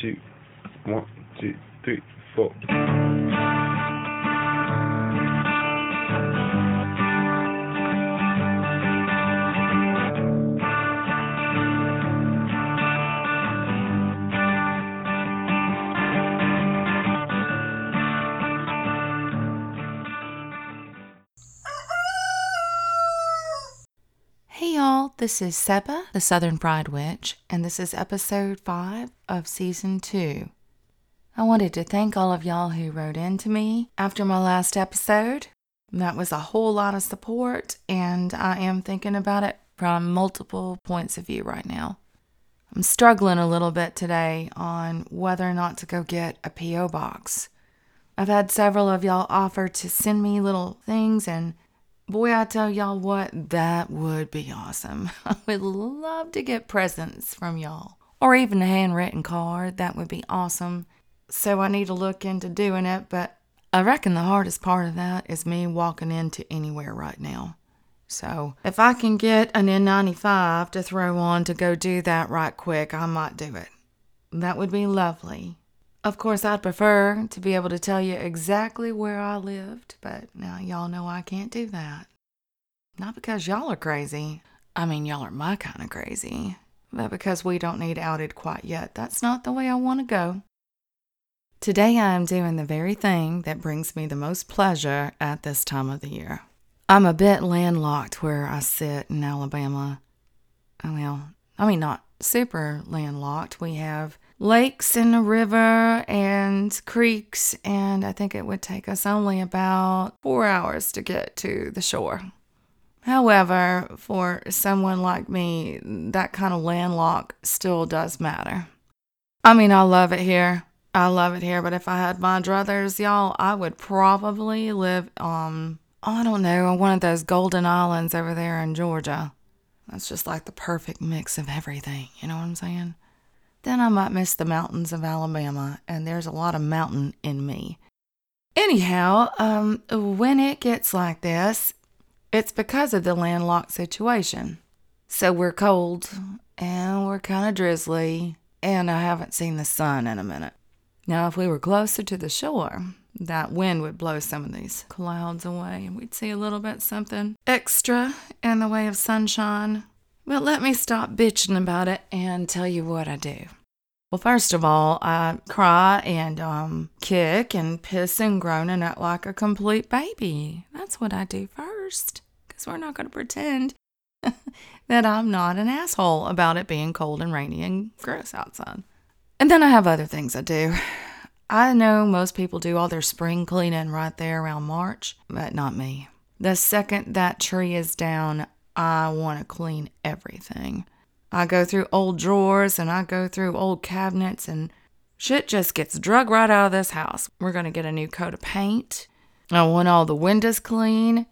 two, one, two, three, four. Hey y'all, this is Seba, the Southern Pride Witch, and this is episode 5 of season 2. I wanted to thank all of y'all who wrote in to me after my last episode. That was a whole lot of support, and I am thinking about it from multiple points of view right now. I'm struggling a little bit today on whether or not to go get a P.O. box. I've had several of y'all offer to send me little things, and boy, I tell y'all what, that would be awesome. I would love to get presents from y'all, or even a handwritten card. That would be awesome. So I need to look into doing it, but I reckon the hardest part of that is me walking into anywhere right now. So if I can get an N95 to throw on to go do that right quick, I might do it. That would be lovely. Of course, I'd prefer to be able to tell you exactly where I lived, but now y'all know I can't do that. Not because y'all are crazy. I mean, y'all are my kind of crazy. But because we don't need outed quite yet, that's not the way I want to go. Today I am doing the very thing that brings me the most pleasure at this time of the year. I'm a bit landlocked where I sit in Alabama. Uh, well, I mean, not super landlocked. We have lakes and a river and creeks, and I think it would take us only about four hours to get to the shore. However, for someone like me, that kind of landlock still does matter. I mean, I love it here. I love it here, but if I had my druthers, y'all, I would probably live on, I don't know, on one of those golden islands over there in Georgia. That's just like the perfect mix of everything, you know what I'm saying? Then I might miss the mountains of Alabama, and there's a lot of mountain in me. Anyhow, um, when it gets like this, it's because of the landlocked situation. So we're cold, and we're kind of drizzly, and I haven't seen the sun in a minute. Now, if we were closer to the shore, that wind would blow some of these clouds away, and we'd see a little bit something extra in the way of sunshine. But let me stop bitching about it and tell you what I do. Well, first of all, I cry and um, kick and piss and groan and act like a complete baby. That's what I do first, because we're not going to pretend that I'm not an asshole about it being cold and rainy and gross outside. And then I have other things I do. I know most people do all their spring cleaning right there around March, but not me. The second that tree is down, I want to clean everything. I go through old drawers and I go through old cabinets and shit just gets drug right out of this house. We're going to get a new coat of paint. I want all the windows clean.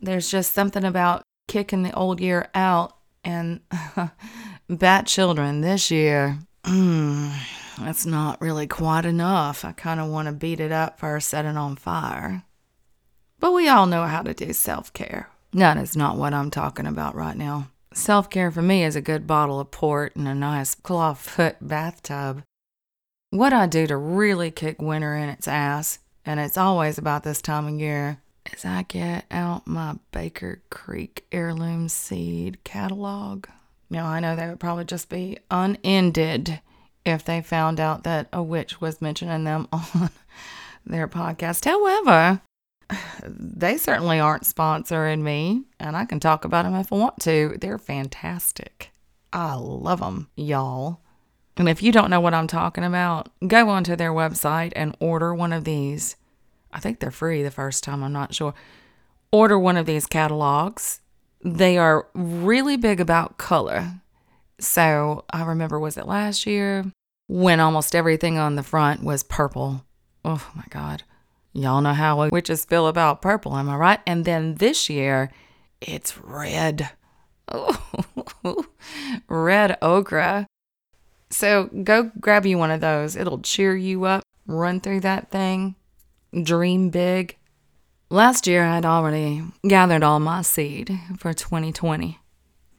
There's just something about kicking the old year out and bat children this year. Mm, that's not really quite enough. I kind of want to beat it up first, set it on fire. But we all know how to do self care. That is not what I'm talking about right now. Self care for me is a good bottle of port and a nice clawfoot bathtub. What I do to really kick winter in its ass, and it's always about this time of year, is I get out my Baker Creek heirloom seed catalog. Now, I know they would probably just be unended if they found out that a witch was mentioning them on their podcast. However, they certainly aren't sponsoring me, and I can talk about them if I want to. They're fantastic. I love them, y'all. And if you don't know what I'm talking about, go onto their website and order one of these. I think they're free the first time, I'm not sure. Order one of these catalogs. They are really big about color. So I remember, was it last year when almost everything on the front was purple? Oh my God. Y'all know how witches feel about purple, am I right? And then this year, it's red. Oh, red ochre. So go grab you one of those. It'll cheer you up. Run through that thing. Dream big. Last year, I'd already gathered all my seed for 2020.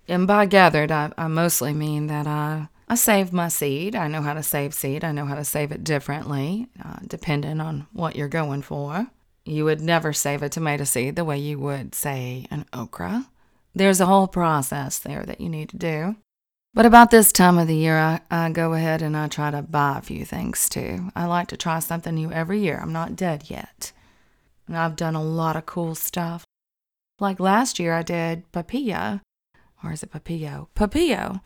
And by gathered, I, I mostly mean that I, I save my seed. I know how to save seed. I know how to save it differently, uh, depending on what you're going for. You would never save a tomato seed the way you would, say, an okra. There's a whole process there that you need to do. But about this time of the year, I, I go ahead and I try to buy a few things too. I like to try something new every year. I'm not dead yet. And I've done a lot of cool stuff. Like last year, I did papilla. Or is it papillo? Papillo.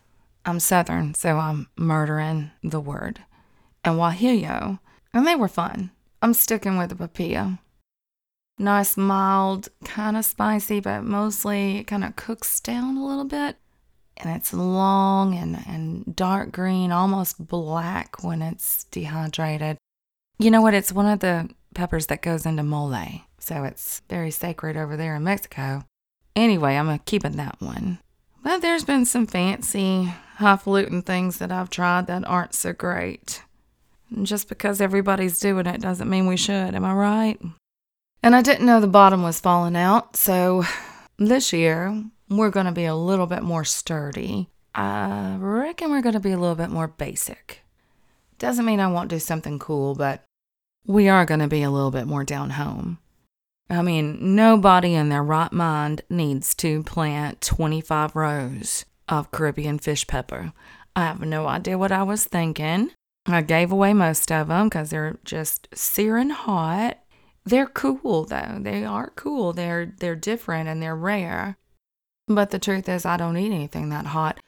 I'm Southern, so I'm murdering the word. And guajillo. And they were fun. I'm sticking with the papilla. Nice, mild, kind of spicy, but mostly it kind of cooks down a little bit. And it's long and, and dark green, almost black when it's dehydrated. You know what? It's one of the peppers that goes into mole. So it's very sacred over there in Mexico. Anyway, I'm keeping that one. But there's been some fancy highfalutin things that I've tried that aren't so great. And just because everybody's doing it doesn't mean we should, am I right? And I didn't know the bottom was falling out, so this year we're going to be a little bit more sturdy. I reckon we're going to be a little bit more basic. Doesn't mean I won't do something cool, but we are going to be a little bit more down home. I mean, nobody in their right mind needs to plant 25 rows of Caribbean fish pepper. I have no idea what I was thinking. I gave away most of them because they're just searing hot. They're cool though. They are cool. They're they're different and they're rare. But the truth is I don't eat anything that hot.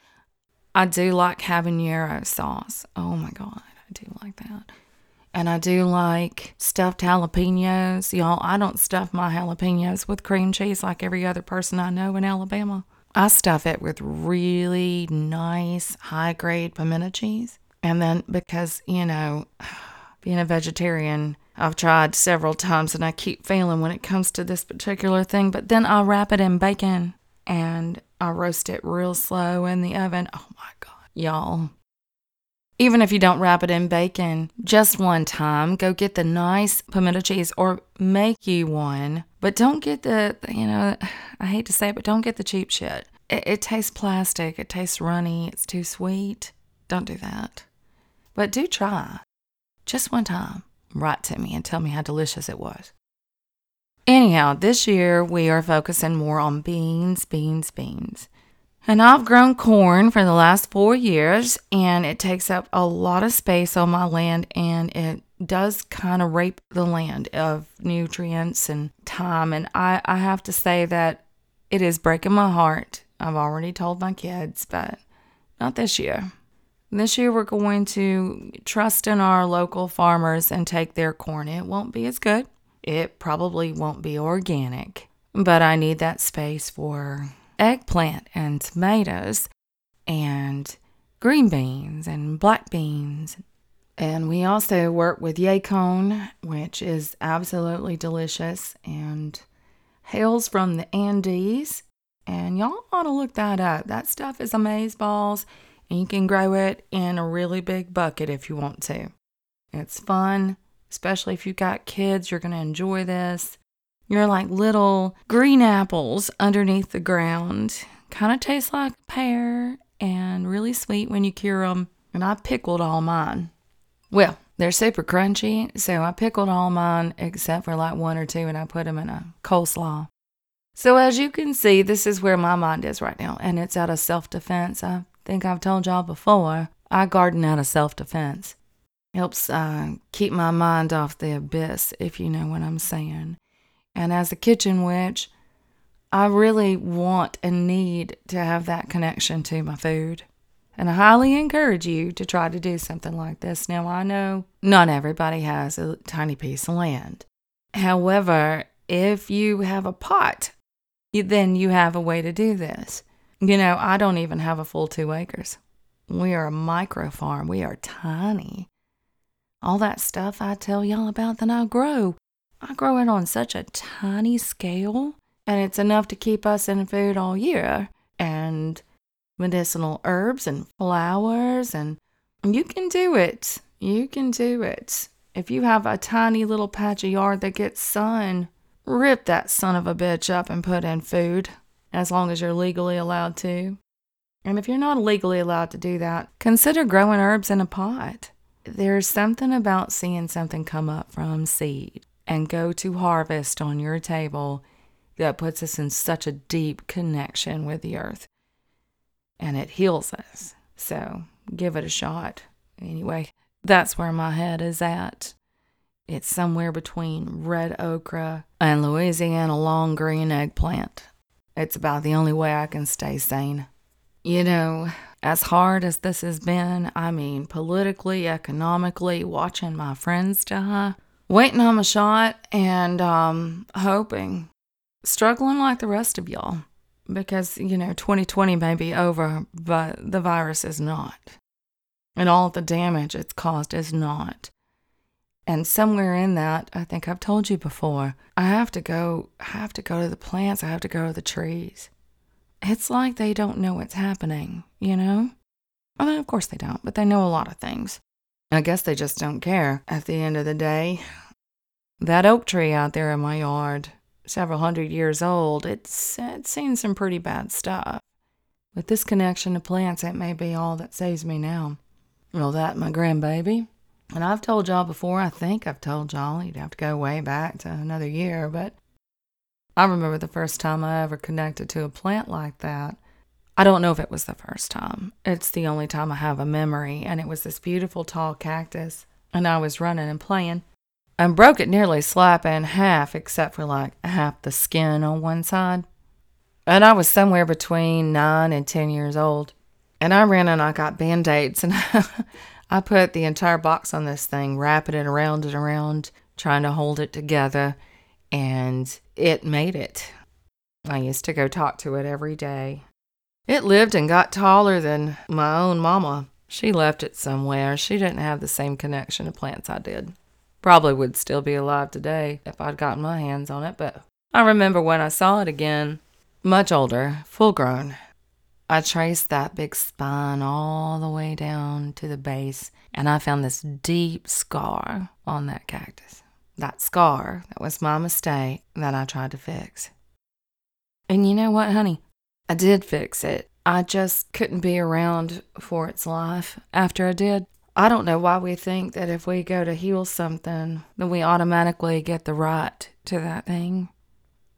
I do like habanero sauce. Oh my god, I do like that. And I do like stuffed jalapenos. Y'all, I don't stuff my jalapenos with cream cheese like every other person I know in Alabama. I stuff it with really nice high grade pimento cheese. And then because, you know, being a vegetarian, I've tried several times and I keep failing when it comes to this particular thing. But then I'll wrap it in bacon and I roast it real slow in the oven. Oh my God, y'all. Even if you don't wrap it in bacon, just one time, go get the nice pimento cheese or make you one. But don't get the, you know, I hate to say it, but don't get the cheap shit. It, it tastes plastic, it tastes runny, it's too sweet. Don't do that. But do try. Just one time. Write to me and tell me how delicious it was. Anyhow, this year we are focusing more on beans, beans, beans. And I've grown corn for the last four years, and it takes up a lot of space on my land, and it does kind of rape the land of nutrients and time. And I, I have to say that it is breaking my heart. I've already told my kids, but not this year. This year, we're going to trust in our local farmers and take their corn. It won't be as good, it probably won't be organic, but I need that space for eggplant and tomatoes and green beans and black beans. And we also work with Yacon, which is absolutely delicious and hails from the Andes. And y'all ought to look that up. That stuff is amaze balls, and you can grow it in a really big bucket if you want to. It's fun, especially if you've got kids, you're going to enjoy this. You're like little green apples underneath the ground. Kind of tastes like pear and really sweet when you cure them. And I pickled all mine. Well, they're super crunchy, so I pickled all mine except for like one or two and I put them in a coleslaw. So, as you can see, this is where my mind is right now, and it's out of self defense. I think I've told y'all before, I garden out of self defense. Helps uh, keep my mind off the abyss, if you know what I'm saying. And as a kitchen witch, I really want and need to have that connection to my food. And I highly encourage you to try to do something like this. Now, I know not everybody has a tiny piece of land. However, if you have a pot, then you have a way to do this. You know, I don't even have a full two acres. We are a micro farm, we are tiny. All that stuff I tell y'all about that I grow I grow it on such a tiny scale, and it's enough to keep us in food all year. And medicinal herbs and flowers, and you can do it. You can do it. If you have a tiny little patch of yard that gets sun, rip that son of a bitch up and put in food, as long as you're legally allowed to. And if you're not legally allowed to do that, consider growing herbs in a pot. There's something about seeing something come up from seed and go to harvest on your table that puts us in such a deep connection with the earth. And it heals us. So give it a shot. Anyway, that's where my head is at. It's somewhere between red okra and Louisiana long green eggplant. It's about the only way I can stay sane. You know, as hard as this has been, I mean, politically, economically, watching my friends die, waiting on my shot, and um, hoping, struggling like the rest of y'all. Because, you know, 2020 may be over, but the virus is not. And all the damage it's caused is not. And somewhere in that, I think I've told you before, I have to go I have to go to the plants, I have to go to the trees. It's like they don't know what's happening, you know? I mean, of course they don't, but they know a lot of things. I guess they just don't care at the end of the day. That oak tree out there in my yard, several hundred years old, it's, it's seen some pretty bad stuff. With this connection to plants, it may be all that saves me now. Well, that, my grandbaby, and I've told y'all before, I think I've told y'all, you'd have to go way back to another year, but I remember the first time I ever connected to a plant like that. I don't know if it was the first time. It's the only time I have a memory, and it was this beautiful tall cactus, and I was running and playing and broke it nearly slap in half, except for like half the skin on one side. And I was somewhere between nine and ten years old. And I ran and I got band aids and I put the entire box on this thing, wrapping it around and around, trying to hold it together, and it made it. I used to go talk to it every day. It lived and got taller than my own mama. She left it somewhere. She didn't have the same connection to plants I did. Probably would still be alive today if I'd gotten my hands on it, but I remember when I saw it again, much older, full grown, I traced that big spine all the way down to the base, and I found this deep scar on that cactus. That scar, that was my mistake that I tried to fix. And you know what, honey? I did fix it. I just couldn't be around for its life after I did. I don't know why we think that if we go to heal something, then we automatically get the right to that thing.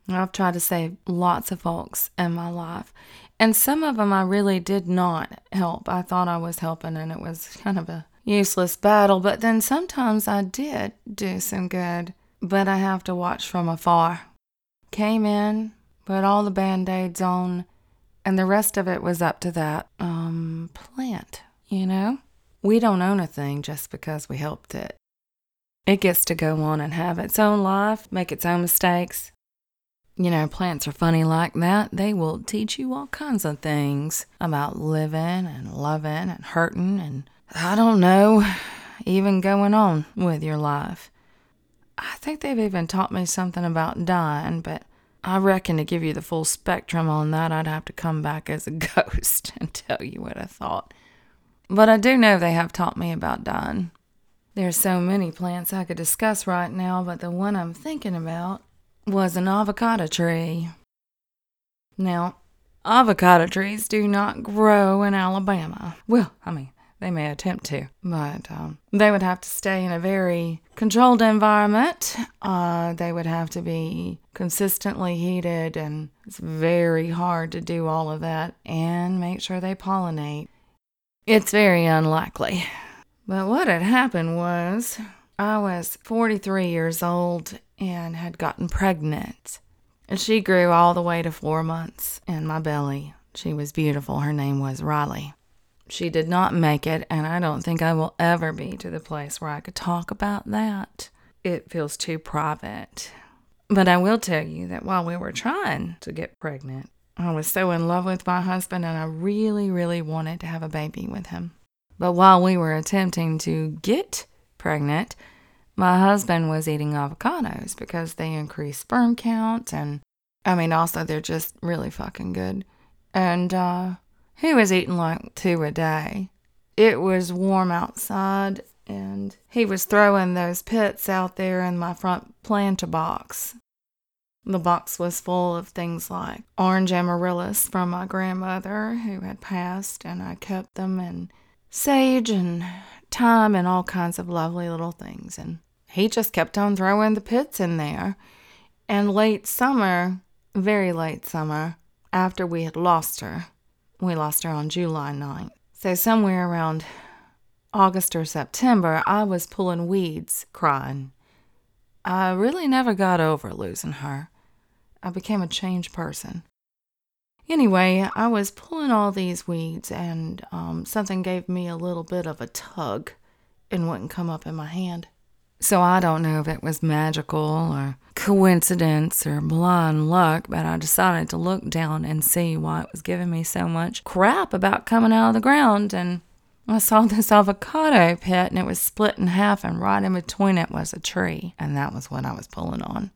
I've tried to save lots of folks in my life, and some of them I really did not help. I thought I was helping, and it was kind of a useless battle. But then sometimes I did do some good, but I have to watch from afar. Came in, put all the band aids on, and the rest of it was up to that um, plant, you know? We don't own a thing just because we helped it. It gets to go on and have its own life, make its own mistakes, you know, plants are funny like that. They will teach you all kinds of things about living and loving and hurting and I don't know, even going on with your life. I think they've even taught me something about dying, but I reckon to give you the full spectrum on that, I'd have to come back as a ghost and tell you what I thought. But I do know they have taught me about dying. There's so many plants I could discuss right now, but the one I'm thinking about was an avocado tree. Now, avocado trees do not grow in Alabama. Well, I mean, they may attempt to, but um, they would have to stay in a very controlled environment. Uh, they would have to be consistently heated, and it's very hard to do all of that and make sure they pollinate. It's very unlikely. But what had happened was I was 43 years old and had gotten pregnant. And she grew all the way to four months in my belly. She was beautiful. Her name was Riley. She did not make it, and I don't think I will ever be to the place where I could talk about that. It feels too private. But I will tell you that while we were trying to get pregnant, I was so in love with my husband and I really, really wanted to have a baby with him. But while we were attempting to get pregnant, my husband was eating avocados because they increase sperm count and I mean also they're just really fucking good. And uh he was eating like two a day. It was warm outside and he was throwing those pits out there in my front planter box. The box was full of things like orange amaryllis from my grandmother who had passed, and I kept them, and sage and thyme and all kinds of lovely little things. And he just kept on throwing the pits in there. And late summer, very late summer, after we had lost her, we lost her on July 9th. So, somewhere around August or September, I was pulling weeds crying. I really never got over losing her. I became a changed person. Anyway, I was pulling all these weeds, and um, something gave me a little bit of a tug and wouldn't come up in my hand. So I don't know if it was magical or coincidence or blind luck, but I decided to look down and see why it was giving me so much crap about coming out of the ground. And I saw this avocado pit and it was split in half, and right in between it was a tree. And that was what I was pulling on.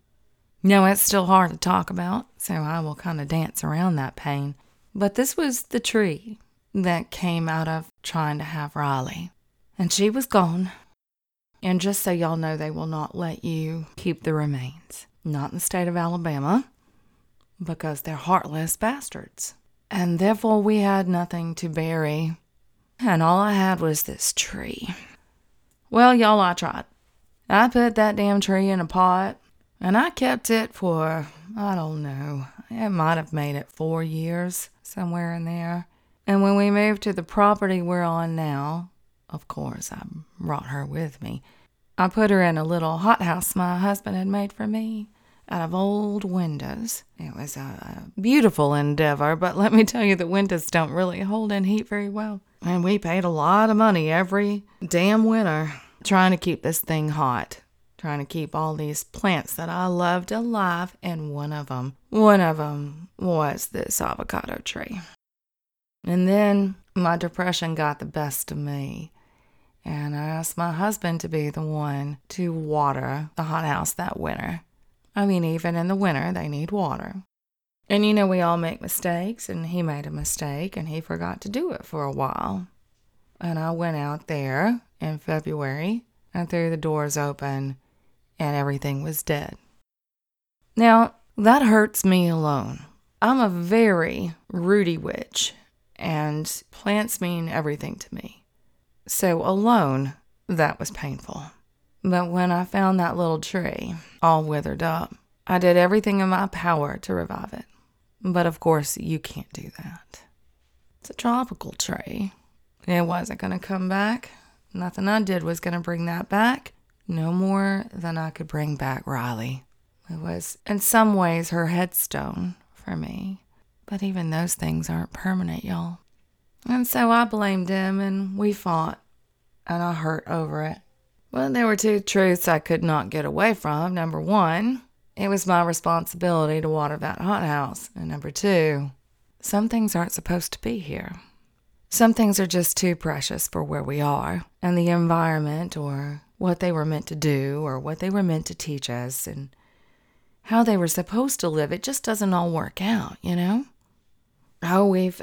No, it's still hard to talk about, so I will kind of dance around that pain. But this was the tree that came out of trying to have Riley. And she was gone. And just so y'all know, they will not let you keep the remains. Not in the state of Alabama, because they're heartless bastards. And therefore, we had nothing to bury. And all I had was this tree. Well, y'all, I tried. I put that damn tree in a pot and I kept it for, I don't know, it might have made it four years, somewhere in there. And when we moved to the property we're on now, of course, I brought her with me. I put her in a little hothouse my husband had made for me out of old windows. It was a beautiful endeavor, but let me tell you, the windows don't really hold in heat very well. And we paid a lot of money every damn winter trying to keep this thing hot trying to keep all these plants that I loved alive, and one of them, one of them was this avocado tree. And then my depression got the best of me, and I asked my husband to be the one to water the hothouse that winter. I mean, even in the winter, they need water. And you know, we all make mistakes, and he made a mistake, and he forgot to do it for a while. And I went out there in February and threw the doors open and everything was dead. Now, that hurts me alone. I'm a very rooty witch, and plants mean everything to me. So, alone, that was painful. But when I found that little tree, all withered up, I did everything in my power to revive it. But of course, you can't do that. It's a tropical tree. It wasn't going to come back. Nothing I did was going to bring that back no more than I could bring back Riley. It was, in some ways, her headstone for me. But even those things aren't permanent, y'all. And so I blamed him and we fought, and I hurt over it. Well, there were two truths I could not get away from. Number one, it was my responsibility to water that hothouse. And number two, some things aren't supposed to be here. Some things are just too precious for where we are and the environment or what they were meant to do or what they were meant to teach us and how they were supposed to live. It just doesn't all work out, you know? Oh, we've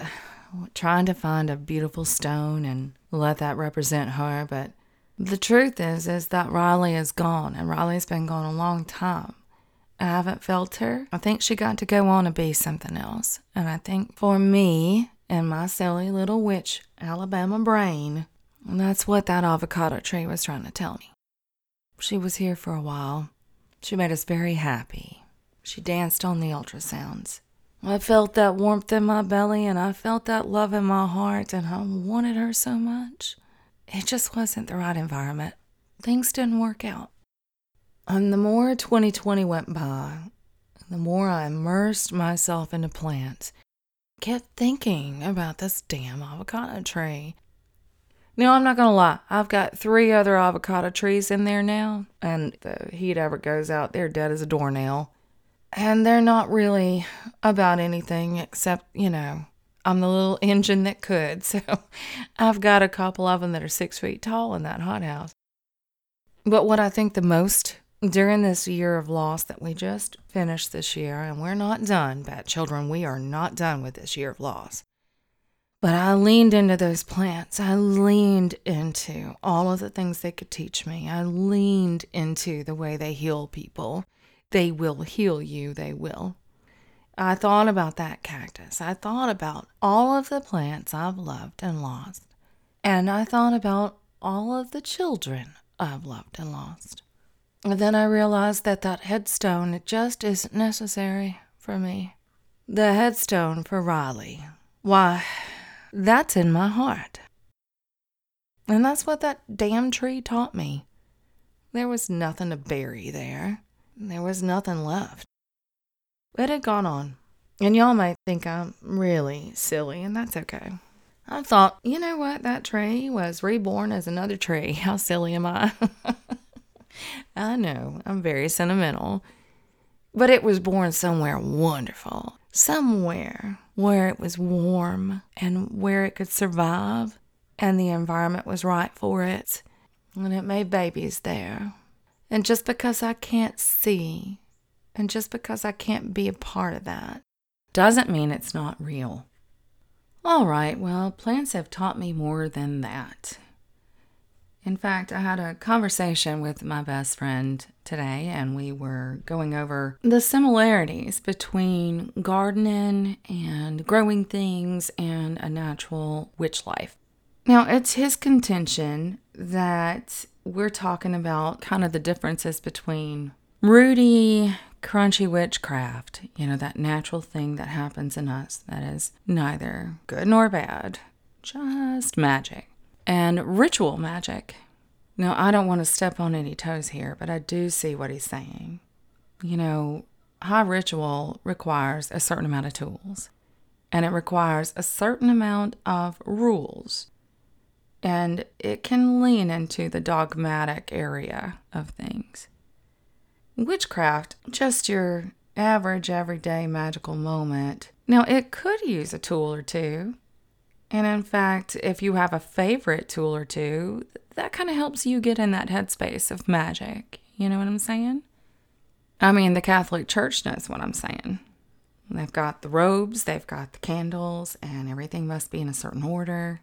trying to find a beautiful stone and let that represent her, but the truth is is that Riley is gone and Riley's been gone a long time. I haven't felt her. I think she got to go on and be something else. And I think for me and my silly little witch Alabama brain, that's what that avocado tree was trying to tell me. She was here for a while. She made us very happy. She danced on the ultrasounds. I felt that warmth in my belly and I felt that love in my heart, and I wanted her so much. It just wasn't the right environment. Things didn't work out. And the more 2020 went by, the more I immersed myself into plants, kept thinking about this damn avocado tree now, I'm not going to lie. I've got three other avocado trees in there now, and the heat ever goes out, they're dead as a doornail. And they're not really about anything except, you know, I'm the little engine that could. So I've got a couple of them that are six feet tall in that hothouse. But what I think the most during this year of loss that we just finished this year, and we're not done, bad children, we are not done with this year of loss. But I leaned into those plants. I leaned into all of the things they could teach me. I leaned into the way they heal people They will heal you, they will. I thought about that cactus. I thought about all of the plants I've loved and lost. And I thought about all of the children I've loved and lost. And then I realized that that headstone just isn't necessary for me. The headstone for Riley. Why, that's in my heart. And that's what that damn tree taught me. There was nothing to bury there. There was nothing left. It had gone on. And y'all might think I'm really silly, and that's okay. I thought, you know what? That tree was reborn as another tree. How silly am I? I know, I'm very sentimental. But it was born somewhere wonderful, somewhere where it was warm and where it could survive, and the environment was right for it. And it made babies there. And just because I can't see, and just because I can't be a part of that, doesn't mean it's not real. All right, well, plants have taught me more than that. In fact, I had a conversation with my best friend today, and we were going over the similarities between gardening and growing things and a natural witch life. Now, it's his contention that we're talking about kind of the differences between rooty crunchy witchcraft, you know, that natural thing that happens in us that is neither good nor bad, just magic. And ritual magic. Now, I don't want to step on any toes here, but I do see what he's saying. You know, high ritual requires a certain amount of tools, and it requires a certain amount of rules. And it can lean into the dogmatic area of things. Witchcraft, just your average, everyday magical moment. Now, it could use a tool or two. And in fact, if you have a favorite tool or two, that kind of helps you get in that headspace of magic. You know what I'm saying? I mean, the Catholic Church knows what I'm saying. They've got the robes, they've got the candles, and everything must be in a certain order.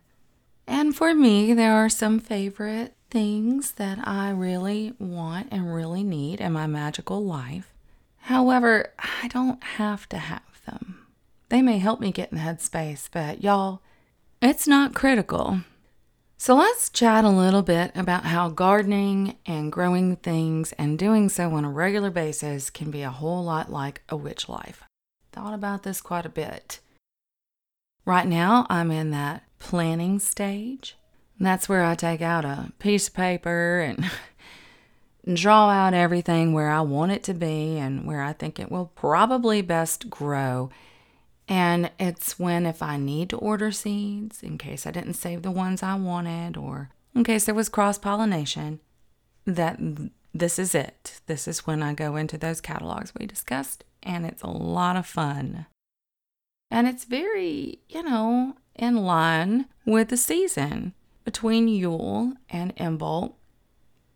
And for me, there are some favorite things that I really want and really need in my magical life. However, I don't have to have them. They may help me get in the headspace, but y'all, it's not critical. So let's chat a little bit about how gardening and growing things and doing so on a regular basis can be a whole lot like a witch life. Thought about this quite a bit. Right now, I'm in that planning stage. That's where I take out a piece of paper and draw out everything where I want it to be and where I think it will probably best grow. And it's when if I need to order seeds in case I didn't save the ones I wanted or in case there was cross pollination, that this is it. This is when I go into those catalogs we discussed, and it's a lot of fun. And it's very, you know, in line with the season between Yule and Imbolc.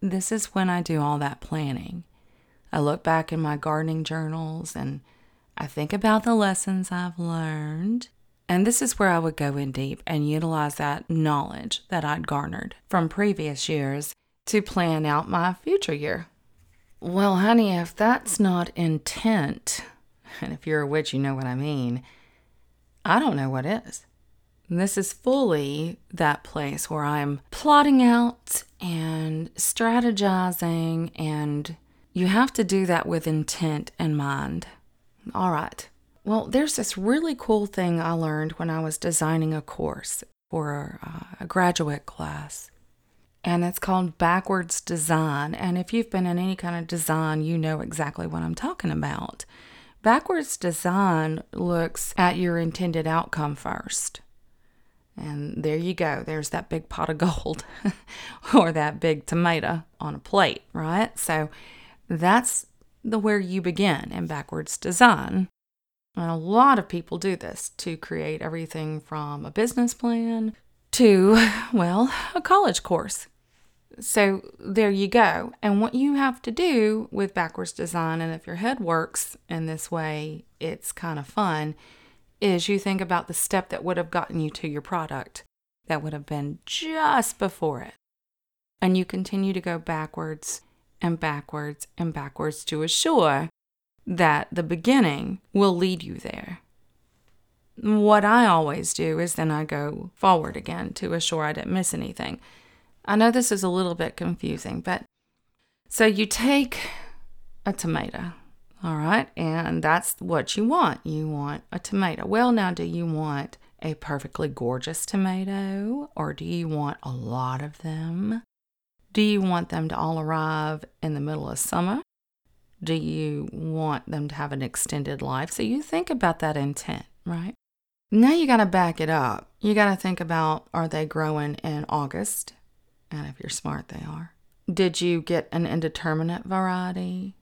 This is when I do all that planning. I look back in my gardening journals and I think about the lessons I've learned. And this is where I would go in deep and utilize that knowledge that I'd garnered from previous years to plan out my future year. Well, honey, if that's not intent, and if you're a witch, you know what I mean, I don't know what is. This is fully that place where I'm plotting out and strategizing, and you have to do that with intent in mind. All right. Well, there's this really cool thing I learned when I was designing a course for uh, a, graduate class. And it's called Backwards Design. And if you've been in any kind of design, you know exactly what I'm talking about. Backwards design looks at your intended outcome first. And there you go. There's that big pot of gold or that big tomato on a plate, right? So that's the where you begin in backwards design. And a lot of people do this to create everything from a business plan to, well, a college course. So there you go. And what you have to do with backwards design, and if your head works in this way, it's kind of fun is you think about the step that would have gotten you to your product that would have been just before it. And you continue to go backwards and backwards and backwards to assure that the beginning will lead you there. What I always do is then I go forward again to assure I didn't miss anything. I know this is a little bit confusing, but so you take a tomato, all right, and that's what you want. You want a tomato. Well, now, do you want a perfectly gorgeous tomato or do you want a lot of them? Do you want them to all arrive in the middle of summer? Do you want them to have an extended life? So you think about that intent, right? Now you got to back it up. You got to think about are they growing in August? And if you're smart, they are. Did you get an indeterminate variety?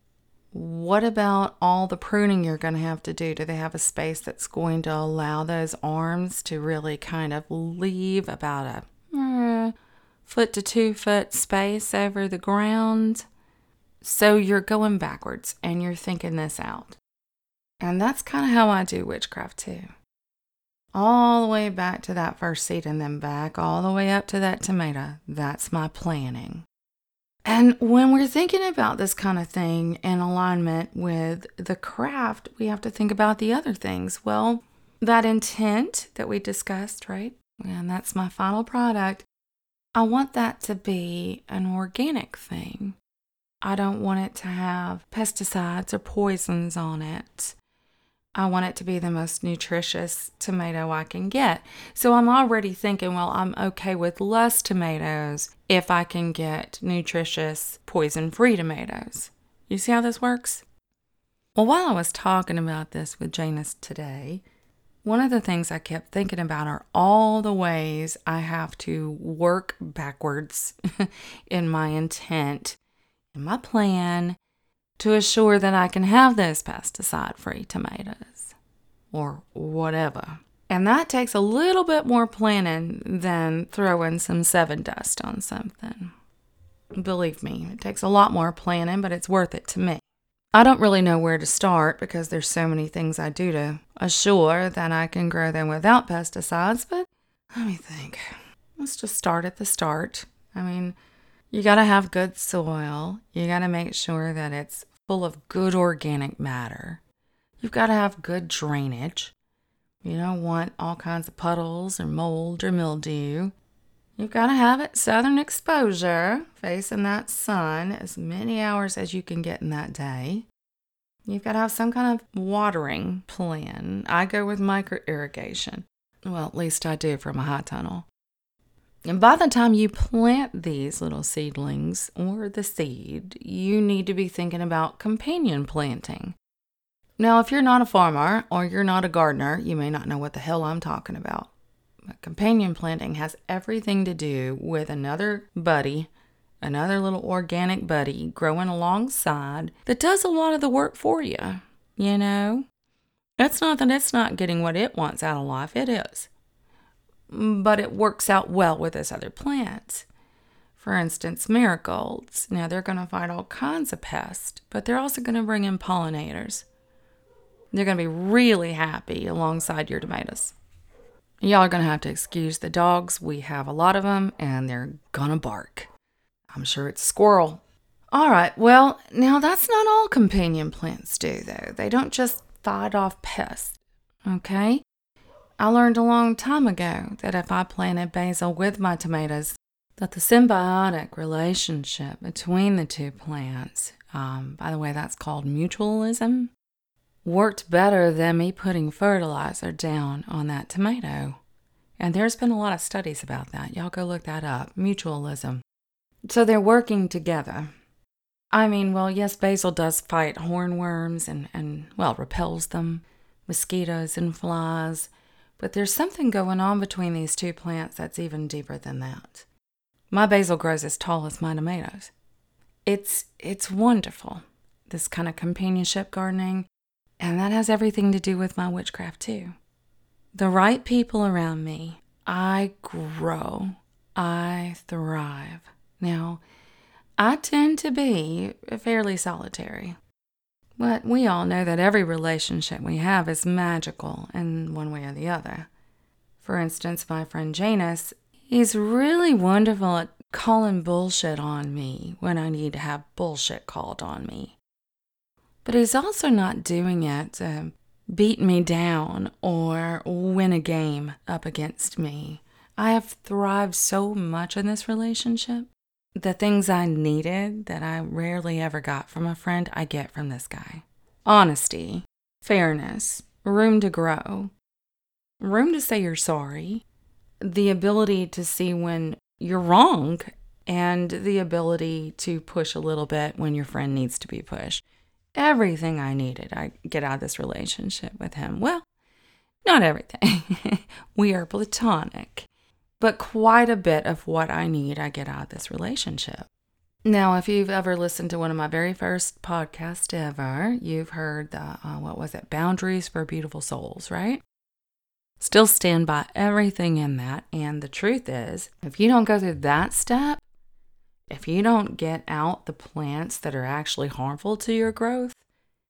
What about all the pruning you're going to have to do? Do they have a space that's going to allow those arms to really kind of leave about a uh, foot to two foot space over the ground? So you're going backwards and you're thinking this out. And that's kind of how I do witchcraft too. All the way back to that first seed and then back all the way up to that tomato. That's my planning. And when we're thinking about this kind of thing in alignment with the craft, we have to think about the other things. Well, that intent that we discussed, right? And that's my final product. I want that to be an organic thing. I don't want it to have pesticides or poisons on it. I want it to be the most nutritious tomato I can get. So I'm already thinking, well, I'm okay with less tomatoes if I can get nutritious, poison free tomatoes. You see how this works? Well, while I was talking about this with Janice today, one of the things I kept thinking about are all the ways I have to work backwards in my intent, in my plan, to assure that I can have those pesticide free tomatoes or whatever. And that takes a little bit more planning than throwing some Sevin dust on something. Believe me, it takes a lot more planning, but it's worth it to me. I don't really know where to start because there's so many things I do to assure that I can grow them without pesticides, but let me think. Let's just start at the start. I mean, you got to have good soil. You got to make sure that it's full of good organic matter. You've got to have good drainage. You don't want all kinds of puddles or mold or mildew. You've got to have it southern exposure, facing that sun as many hours as you can get in that day. You've got to have some kind of watering plan. I go with micro irrigation. Well, at least I do from a high tunnel. And by the time you plant these little seedlings or the seed, you need to be thinking about companion planting. Now, if you're not a farmer or you're not a gardener, you may not know what the hell I'm talking about. But companion planting has everything to do with another buddy, another little organic buddy growing alongside that does a lot of the work for you. You know, it's not that it's not getting what it wants out of life, it is but it works out well with this other plant. For instance, marigolds. Now they're going to fight all kinds of pests, but they're also going to bring in pollinators. They're going to be really happy alongside your tomatoes. Y'all are going to have to excuse the dogs. We have a lot of them and they're going to bark. I'm sure it's squirrel. All right, well, now that's not all companion plants do, though. They don't just fight off pests, okay? I learned a long time ago that if I planted basil with my tomatoes, that the symbiotic relationship between the two plants, um, by the way, that's called mutualism, worked better than me putting fertilizer down on that tomato. And there's been a lot of studies about that. Y'all go look that up. Mutualism. So they're working together. I mean, well, yes, basil does fight hornworms and, and well, repels them, mosquitoes and flies. But there's something going on between these two plants that's even deeper than that. My basil grows as tall as my tomatoes. It's it's wonderful, this kind of companionship gardening, and that has everything to do with my witchcraft too. The right people around me, I grow, I thrive. Now, I tend to be fairly solitary. But we all know that every relationship we have is magical in one way or the other. For instance, my friend Janus, he's really wonderful at calling bullshit on me when I need to have bullshit called on me. But he's also not doing it to beat me down or win a game up against me. I have thrived so much in this relationship. The things I needed that I rarely ever got from a friend, I get from this guy honesty, fairness, room to grow, room to say you're sorry, the ability to see when you're wrong, and the ability to push a little bit when your friend needs to be pushed. Everything I needed, I get out of this relationship with him. Well, not everything. we are platonic. But quite a bit of what I need, I get out of this relationship. Now, if you've ever listened to one of my very first podcasts ever, you've heard the, uh, what was it, Boundaries for Beautiful Souls, right? Still stand by everything in that. And the truth is, if you don't go through that step, if you don't get out the plants that are actually harmful to your growth,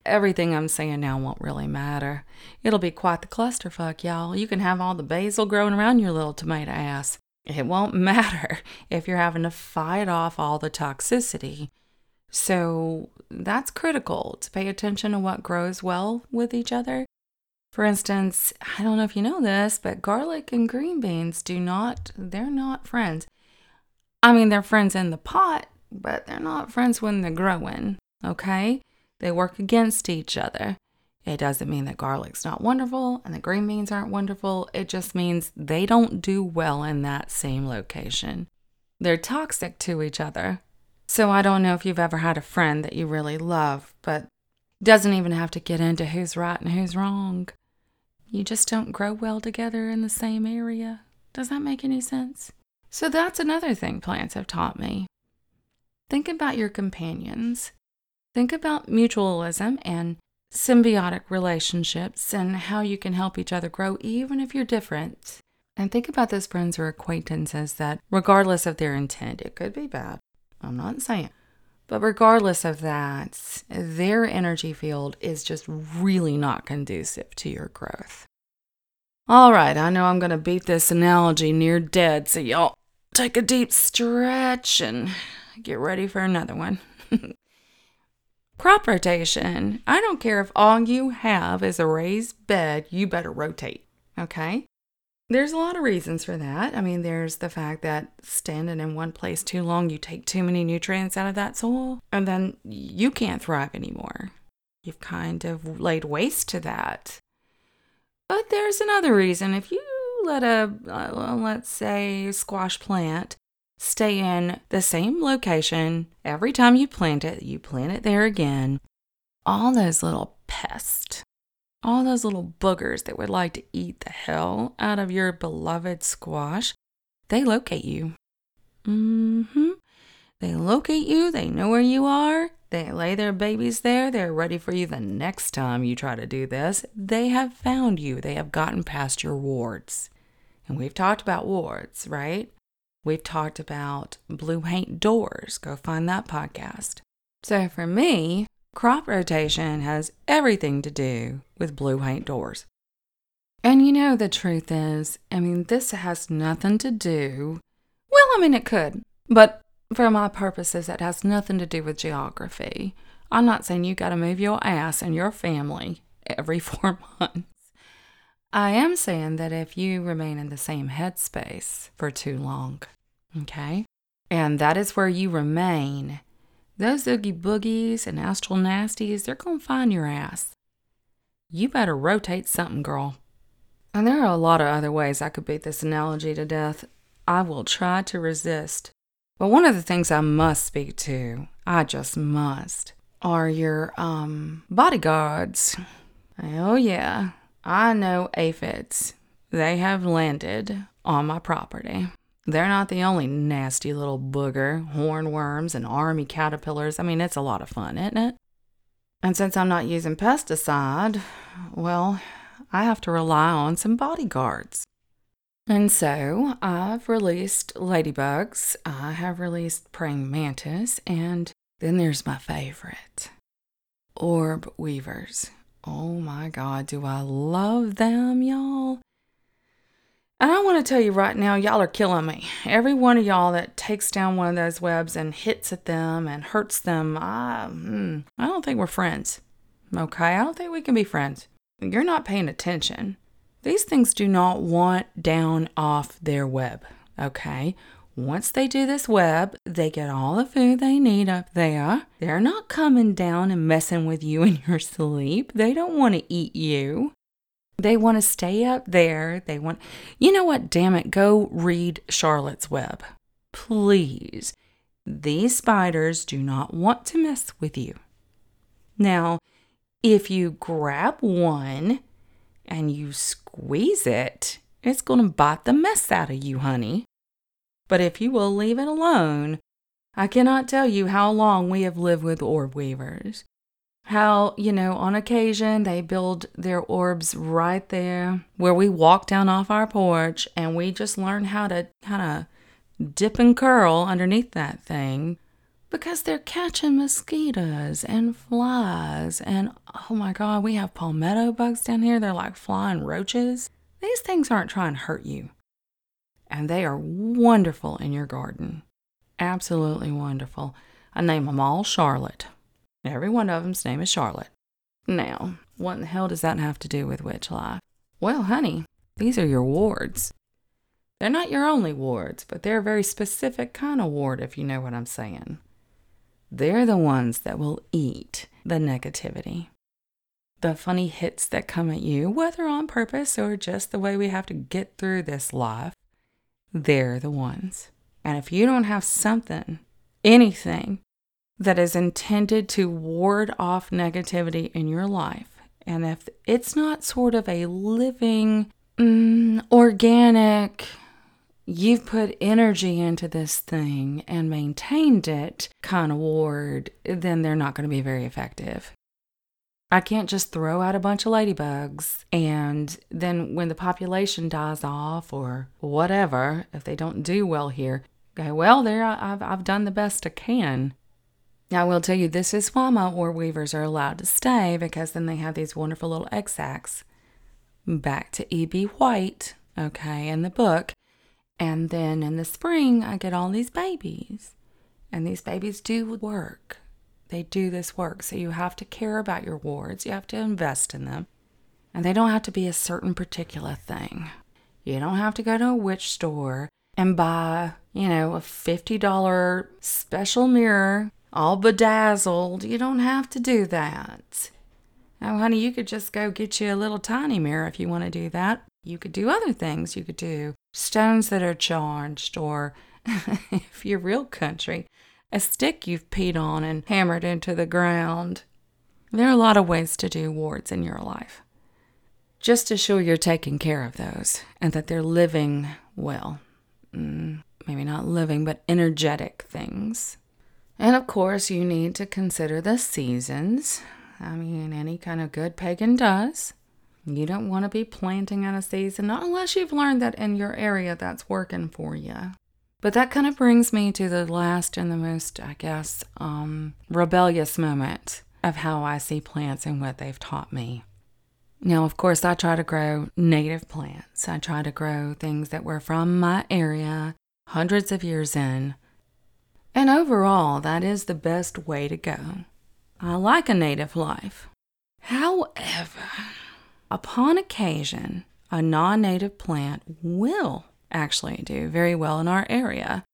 everything I'm saying now won't really matter. It'll be quite the clusterfuck, y'all. You can have all the basil growing around your little tomato ass. It won't matter if you're having to fight off all the toxicity. So that's critical to pay attention to what grows well with each other. For instance, I don't know if you know this, but garlic and green beans do not, they're not friends. I mean, they're friends in the pot, but they're not friends when they're growing, okay? They work against each other. It doesn't mean that garlic's not wonderful and the green beans aren't wonderful. It just means they don't do well in that same location. They're toxic to each other. So I don't know if you've ever had a friend that you really love, but doesn't even have to get into who's right and who's wrong. You just don't grow well together in the same area. Does that make any sense? So that's another thing plants have taught me. Think about your companions. Think about mutualism and symbiotic relationships and how you can help each other grow even if you're different. And think about those friends or acquaintances that, regardless of their intent, it could be bad. I'm not saying. But regardless of that, their energy field is just really not conducive to your growth. All right, I know I'm going to beat this analogy near dead, so y'all take a deep stretch and get ready for another one. Crop rotation. I don't care if all you have is a raised bed, you better rotate, okay? There's a lot of reasons for that. I mean, there's the fact that standing in one place too long, you take too many nutrients out of that soil, and then you can't thrive anymore. You've kind of laid waste to that. But there's another reason. If you let a, uh, let's say, squash plant stay in the same location every time you plant it, you plant it there again. All those little pests, all those little boogers that would like to eat the hell out of your beloved squash, they locate you. Mm-hmm. They locate you, they know where you are, they lay their babies there, they're ready for you the next time you try to do this. They have found you, they have gotten past your wards. And we've talked about wards, right? We've talked about blue paint doors. Go find that podcast. So for me, crop rotation has everything to do with blue paint doors. And you know, the truth is, I mean, this has nothing to do. Well, I mean, it could, but for my purposes, it has nothing to do with geography. I'm not saying you got to move your ass and your family every four months. I am saying that if you remain in the same headspace for too long, okay, and that is where you remain, those oogie boogies and astral nasties, they're going to find your ass. You better rotate something, girl. And there are a lot of other ways I could beat this analogy to death. I will try to resist. But one of the things I must speak to, I just must, are your um bodyguards. Oh yeah, I know aphids. They have landed on my property. They're not the only nasty little booger, hornworms, and army caterpillars. I mean, it's a lot of fun, isn't it? And since I'm not using pesticide, well, I have to rely on some bodyguards. And so I've released ladybugs, I have released praying mantis, and then there's my favorite orb weavers. Oh my God, do I love them, y'all? And I want to tell you right now, y'all are killing me. Every one of y'all that takes down one of those webs and hits at them and hurts them, I, mm, I don't think we're friends. Okay, I don't think we can be friends. You're not paying attention. These things do not want down off their web. Okay, once they do this web, they get all the food they need up there. They're not coming down and messing with you in your sleep. They don't want to eat you. They want to stay up there. They want, you know what? Damn it. Go read Charlotte's Web. Please. These spiders do not want to mess with you. Now, if you grab one and you squeeze it, it's going to bite the mess out of you, honey. But if you will leave it alone, I cannot tell you how long we have lived with orb weavers. How, you know, on occasion they build their orbs right there where we walk down off our porch and we just learn how to kind of dip and curl underneath that thing because they're catching mosquitoes and flies. And oh my God, we have palmetto bugs down here. They're like flying roaches. These things aren't trying to hurt you and they are wonderful in your garden. Absolutely wonderful. I name them all Charlotte. Every one of them's name is Charlotte. Now, what in the hell does that have to do with witch life? Well, honey, these are your wards. They're not your only wards, but they're a very specific kind of ward, if you know what I'm saying. They're the ones that will eat the negativity. The funny hits that come at you, whether on purpose or just the way we have to get through this life, they're the ones. And if you don't have something, anything that is intended to ward off negativity in your life, and if it's not sort of a living, mm, organic, you've put energy into this thing and maintained it kind of ward, then they're not going to be very effective. I can't just throw out a bunch of ladybugs and then when the population dies off or whatever, if they don't do well here, go, well, there, I've, I've done the best I can. Now, I will tell you, this is why my orb weavers are allowed to stay because then they have these wonderful little egg sacs. Back to E.B. White, okay, in the book. And then in the spring, I get all these babies. And these babies do work. They do this work. So you have to care about your wards, you have to invest in them. And they don't have to be a certain particular thing. You don't have to go to a witch store and buy, you know, a $50 special mirror all bedazzled. You don't have to do that. Oh, honey, you could just go get you a little tiny mirror if you want to do that. You could do other things. You could do stones that are charged, or if you're real country, a stick you've peed on and hammered into the ground. There are a lot of ways to do wards in your life. Just to show you're taking care of those and that they're living well. Mm, maybe not living, but energetic things. And of course, you need to consider the seasons. I mean, any kind of good pagan does. You don't want to be planting at a season, not unless you've learned that in your area that's working for you. But that kind of brings me to the last and the most, I guess, um, rebellious moment of how I see plants and what they've taught me. Now, of course, I try to grow native plants. I try to grow things that were from my area hundreds of years in. And overall, that is the best way to go. I like a native life. However, upon occasion, a non native plant will actually do very well in our area.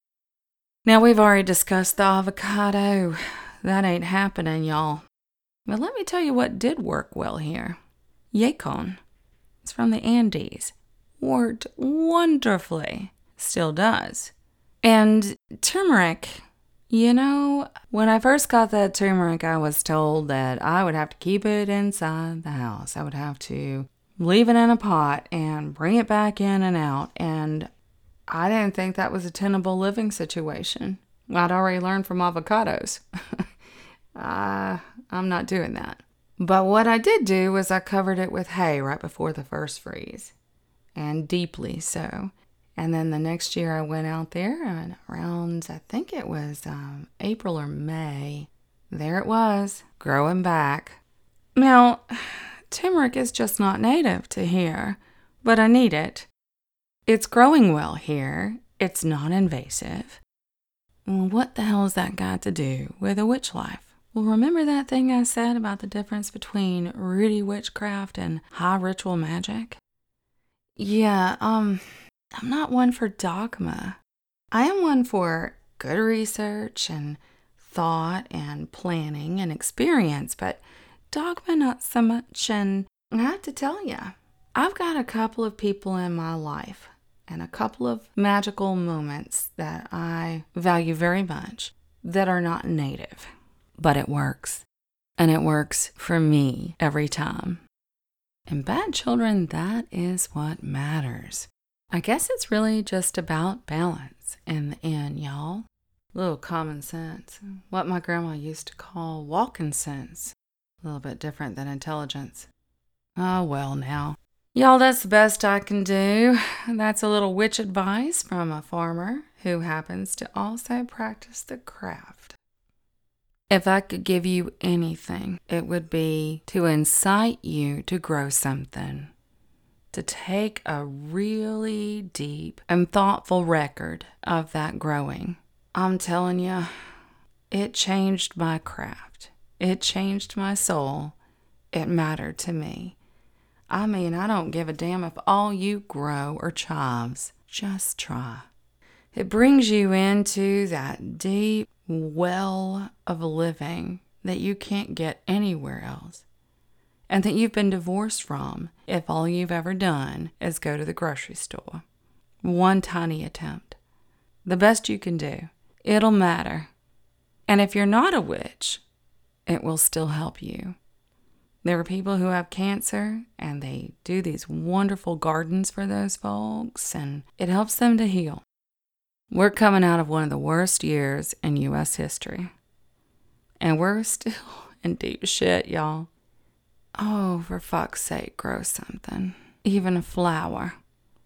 Now, we've already discussed the avocado. That ain't happening, y'all. But let me tell you what did work well here Yacon. It's from the Andes. Worked wonderfully. Still does. And turmeric. You know, when I first got that turmeric, I was told that I would have to keep it inside the house. I would have to leave it in a pot and bring it back in and out. And I didn't think that was a tenable living situation. I'd already learned from avocados. uh, I'm not doing that. But what I did do was I covered it with hay right before the first freeze, and deeply so. And then the next year I went out there and around, I think it was um, April or May, there it was, growing back. Now, turmeric is just not native to here, but I need it. It's growing well here, it's non invasive. What the hell has that got to do with a witch life? Well, remember that thing I said about the difference between rooty witchcraft and high ritual magic? Yeah, um, I'm not one for dogma. I am one for good research and thought and planning and experience, but dogma not so much. And I have to tell you, I've got a couple of people in my life and a couple of magical moments that I value very much that are not native, but it works. And it works for me every time. And bad children, that is what matters. I guess it's really just about balance in the end, y'all. Little common sense. What my grandma used to call walking sense. A little bit different than intelligence. Oh, well, now. Y'all, that's the best I can do. That's a little witch advice from a farmer who happens to also practice the craft. If I could give you anything, it would be to incite you to grow something, to take a really deep and thoughtful record of that growing. I'm telling you, it changed my craft, it changed my soul, it mattered to me. I mean, I don't give a damn if all you grow or chives. Just try. It brings you into that deep well of living that you can't get anywhere else and that you've been divorced from if all you've ever done is go to the grocery store. One tiny attempt. The best you can do. It'll matter. And if you're not a witch, it will still help you. There are people who have cancer and they do these wonderful gardens for those folks, and it helps them to heal. We're coming out of one of the worst years in U.S. history, and we're still in deep shit, y'all. Oh, for fuck's sake, grow something, even a flower.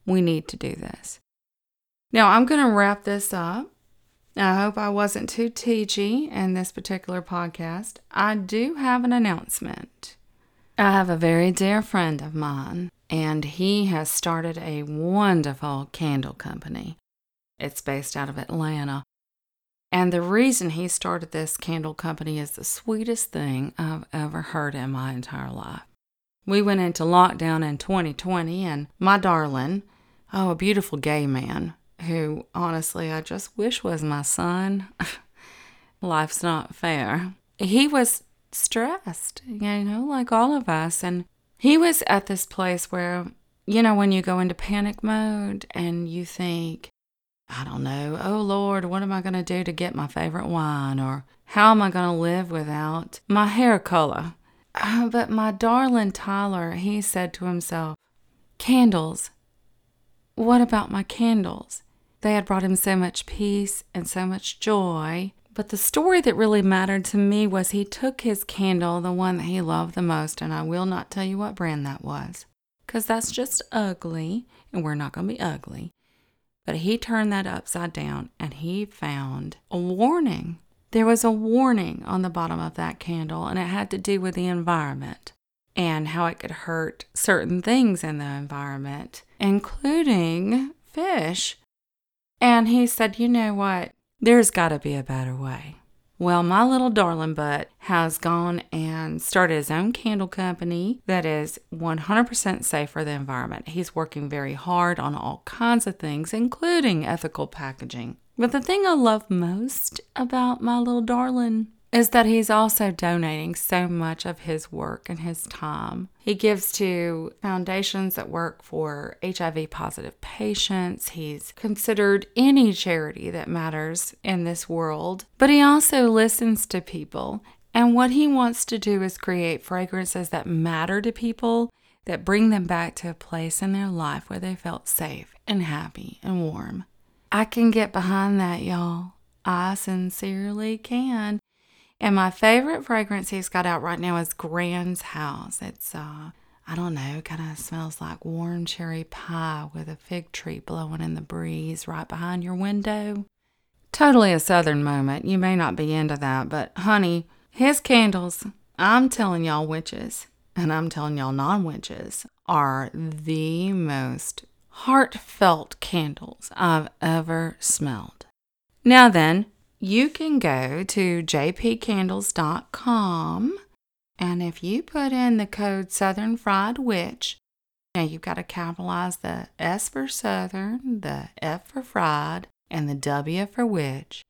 We need to do this. Now, I'm going to wrap this up. I hope I wasn't too teachy in this particular podcast. I do have an announcement. I have a very dear friend of mine, and he has started a wonderful candle company. It's based out of Atlanta. And the reason he started this candle company is the sweetest thing I've ever heard in my entire life. We went into lockdown in 2020, and my darling, oh, a beautiful gay man, who honestly I just wish was my son. Life's not fair. He was stressed, you know, like all of us. And he was at this place where, you know, when you go into panic mode and you think, I don't know, oh Lord, what am I going to do to get my favorite wine? Or how am I going to live without my hair color? Uh, but my darling Tyler, he said to himself, Candles. What about my candles? They had brought him so much peace and so much joy but the story that really mattered to me was he took his candle, the one that he loved the most, and I will not tell you what brand that was, because that's just ugly, and we're not going to be ugly. But he turned that upside down and he found a warning. There was a warning on the bottom of that candle, and it had to do with the environment and how it could hurt certain things in the environment, including fish. And he said, You know what? There's got to be a better way. Well, my little darling butt has gone and started his own candle company that is 100% safe for the environment. He's working very hard on all kinds of things, including ethical packaging. But the thing I love most about my little darling is that he's also donating so much of his work and his time. He gives to foundations that work for HIV positive patients. He's considered any charity that matters in this world, but he also listens to people. And what he wants to do is create fragrances that matter to people, that bring them back to a place in their life where they felt safe and happy and warm. I can get behind that, y'all. I sincerely can. And my favorite fragrance he's got out right now is Grand's House. It's, uh, I don't know, kind of smells like warm cherry pie with a fig tree blowing in the breeze right behind your window. Totally a southern moment. You may not be into that, but honey, his candles, I'm telling y'all witches, and I'm telling y'all non witches, are the most heartfelt candles I've ever smelled. Now then, you can go to jpcandles.com and if you put in the code Southern Fried Witch, now you've got to capitalize the S for Southern, the F for Fried, and the W for Witch,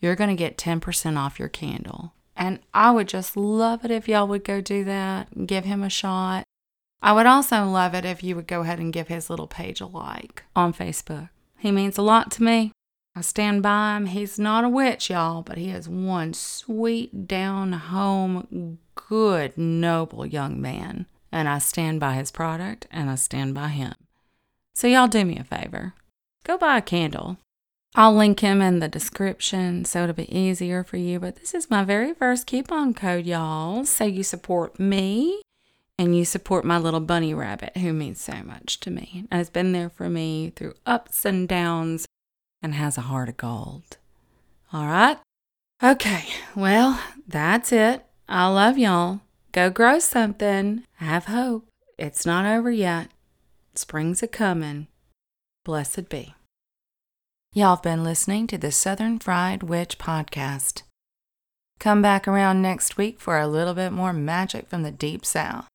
you're going to get 10% off your candle. And I would just love it if y'all would go do that and give him a shot. I would also love it if you would go ahead and give his little page a like on Facebook. He means a lot to me. I stand by him. He's not a witch, y'all, but he is one sweet, down home, good, noble young man. And I stand by his product and I stand by him. So, y'all do me a favor go buy a candle. I'll link him in the description so it'll be easier for you. But this is my very first coupon code, y'all. So you support me and you support my little bunny rabbit who means so much to me and has been there for me through ups and downs and has a heart of gold. All right? Okay, well, that's it. I love y'all. Go grow something. Have hope. It's not over yet. Spring's a coming. Blessed be. Y'all have been listening to the Southern Fried Witch podcast. Come back around next week for a little bit more magic from the Deep South.